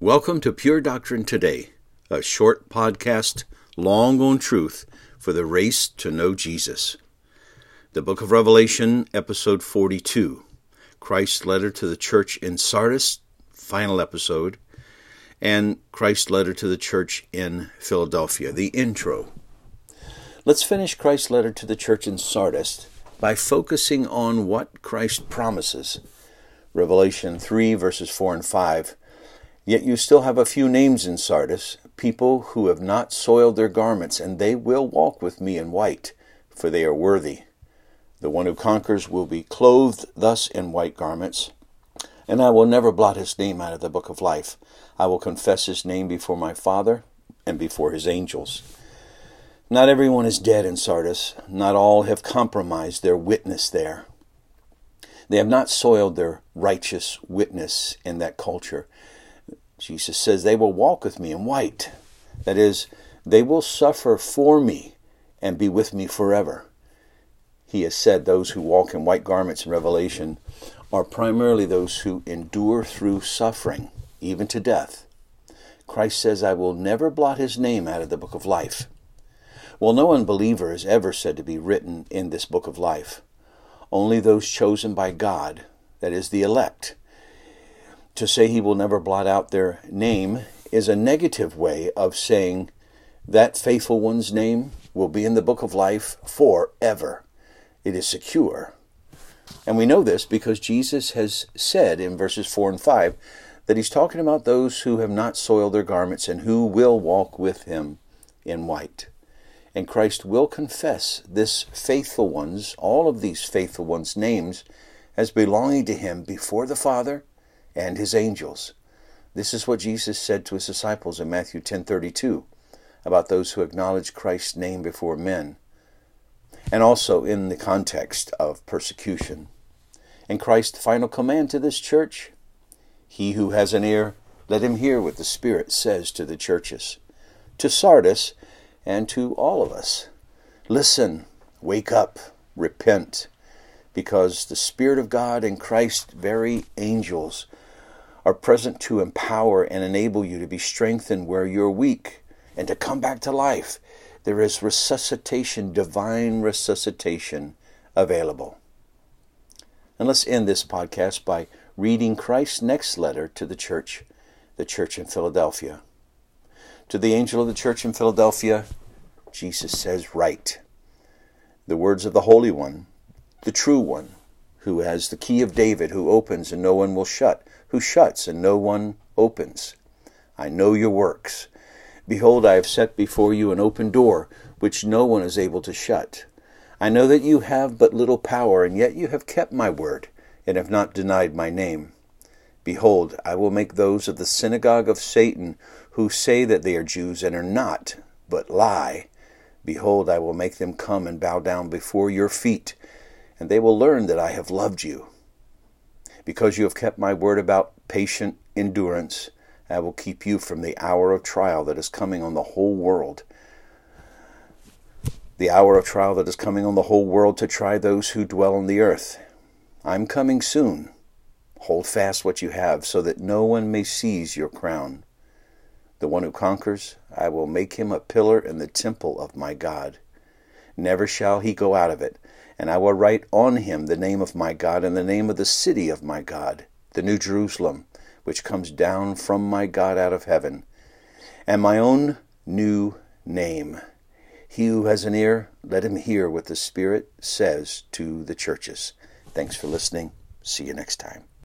Welcome to Pure Doctrine Today, a short podcast, long on truth for the race to know Jesus. The Book of Revelation, Episode 42, Christ's Letter to the Church in Sardis, final episode, and Christ's Letter to the Church in Philadelphia, the intro. Let's finish Christ's letter to the church in Sardis by focusing on what Christ promises. Revelation 3, verses 4 and 5 Yet you still have a few names in Sardis, people who have not soiled their garments, and they will walk with me in white, for they are worthy. The one who conquers will be clothed thus in white garments, and I will never blot his name out of the book of life. I will confess his name before my Father and before his angels. Not everyone is dead in Sardis. Not all have compromised their witness there. They have not soiled their righteous witness in that culture. Jesus says, They will walk with me in white. That is, they will suffer for me and be with me forever. He has said those who walk in white garments in Revelation are primarily those who endure through suffering, even to death. Christ says, I will never blot his name out of the book of life. Well, no unbeliever is ever said to be written in this book of life. Only those chosen by God, that is, the elect, to say he will never blot out their name is a negative way of saying that faithful one's name will be in the book of life forever. It is secure. And we know this because Jesus has said in verses 4 and 5 that he's talking about those who have not soiled their garments and who will walk with him in white. And Christ will confess this faithful one's, all of these faithful ones' names, as belonging to him before the Father and his angels. This is what Jesus said to his disciples in Matthew 10:32 about those who acknowledge Christ's name before men, and also in the context of persecution. And Christ's final command to this church, he who has an ear, let him hear what the Spirit says to the churches, to Sardis, and to all of us. Listen, wake up, repent, because the Spirit of God and Christ's very angels are present to empower and enable you to be strengthened where you're weak and to come back to life. There is resuscitation, divine resuscitation available. And let's end this podcast by reading Christ's next letter to the church, the church in Philadelphia. To the angel of the church in Philadelphia, Jesus says, Write. The words of the Holy One, the true one, who has the key of David, who opens and no one will shut, who shuts and no one opens. I know your works. Behold, I have set before you an open door, which no one is able to shut. I know that you have but little power, and yet you have kept my word, and have not denied my name. Behold, I will make those of the synagogue of Satan who say that they are Jews and are not, but lie. Behold, I will make them come and bow down before your feet and they will learn that I have loved you. Because you have kept my word about patient endurance, I will keep you from the hour of trial that is coming on the whole world. The hour of trial that is coming on the whole world to try those who dwell on the earth. I'm coming soon. Hold fast what you have, so that no one may seize your crown. The one who conquers, I will make him a pillar in the temple of my God. Never shall he go out of it and I will write on him the name of my God and the name of the city of my God, the New Jerusalem, which comes down from my God out of heaven, and my own new name. He who has an ear, let him hear what the Spirit says to the churches. Thanks for listening. See you next time.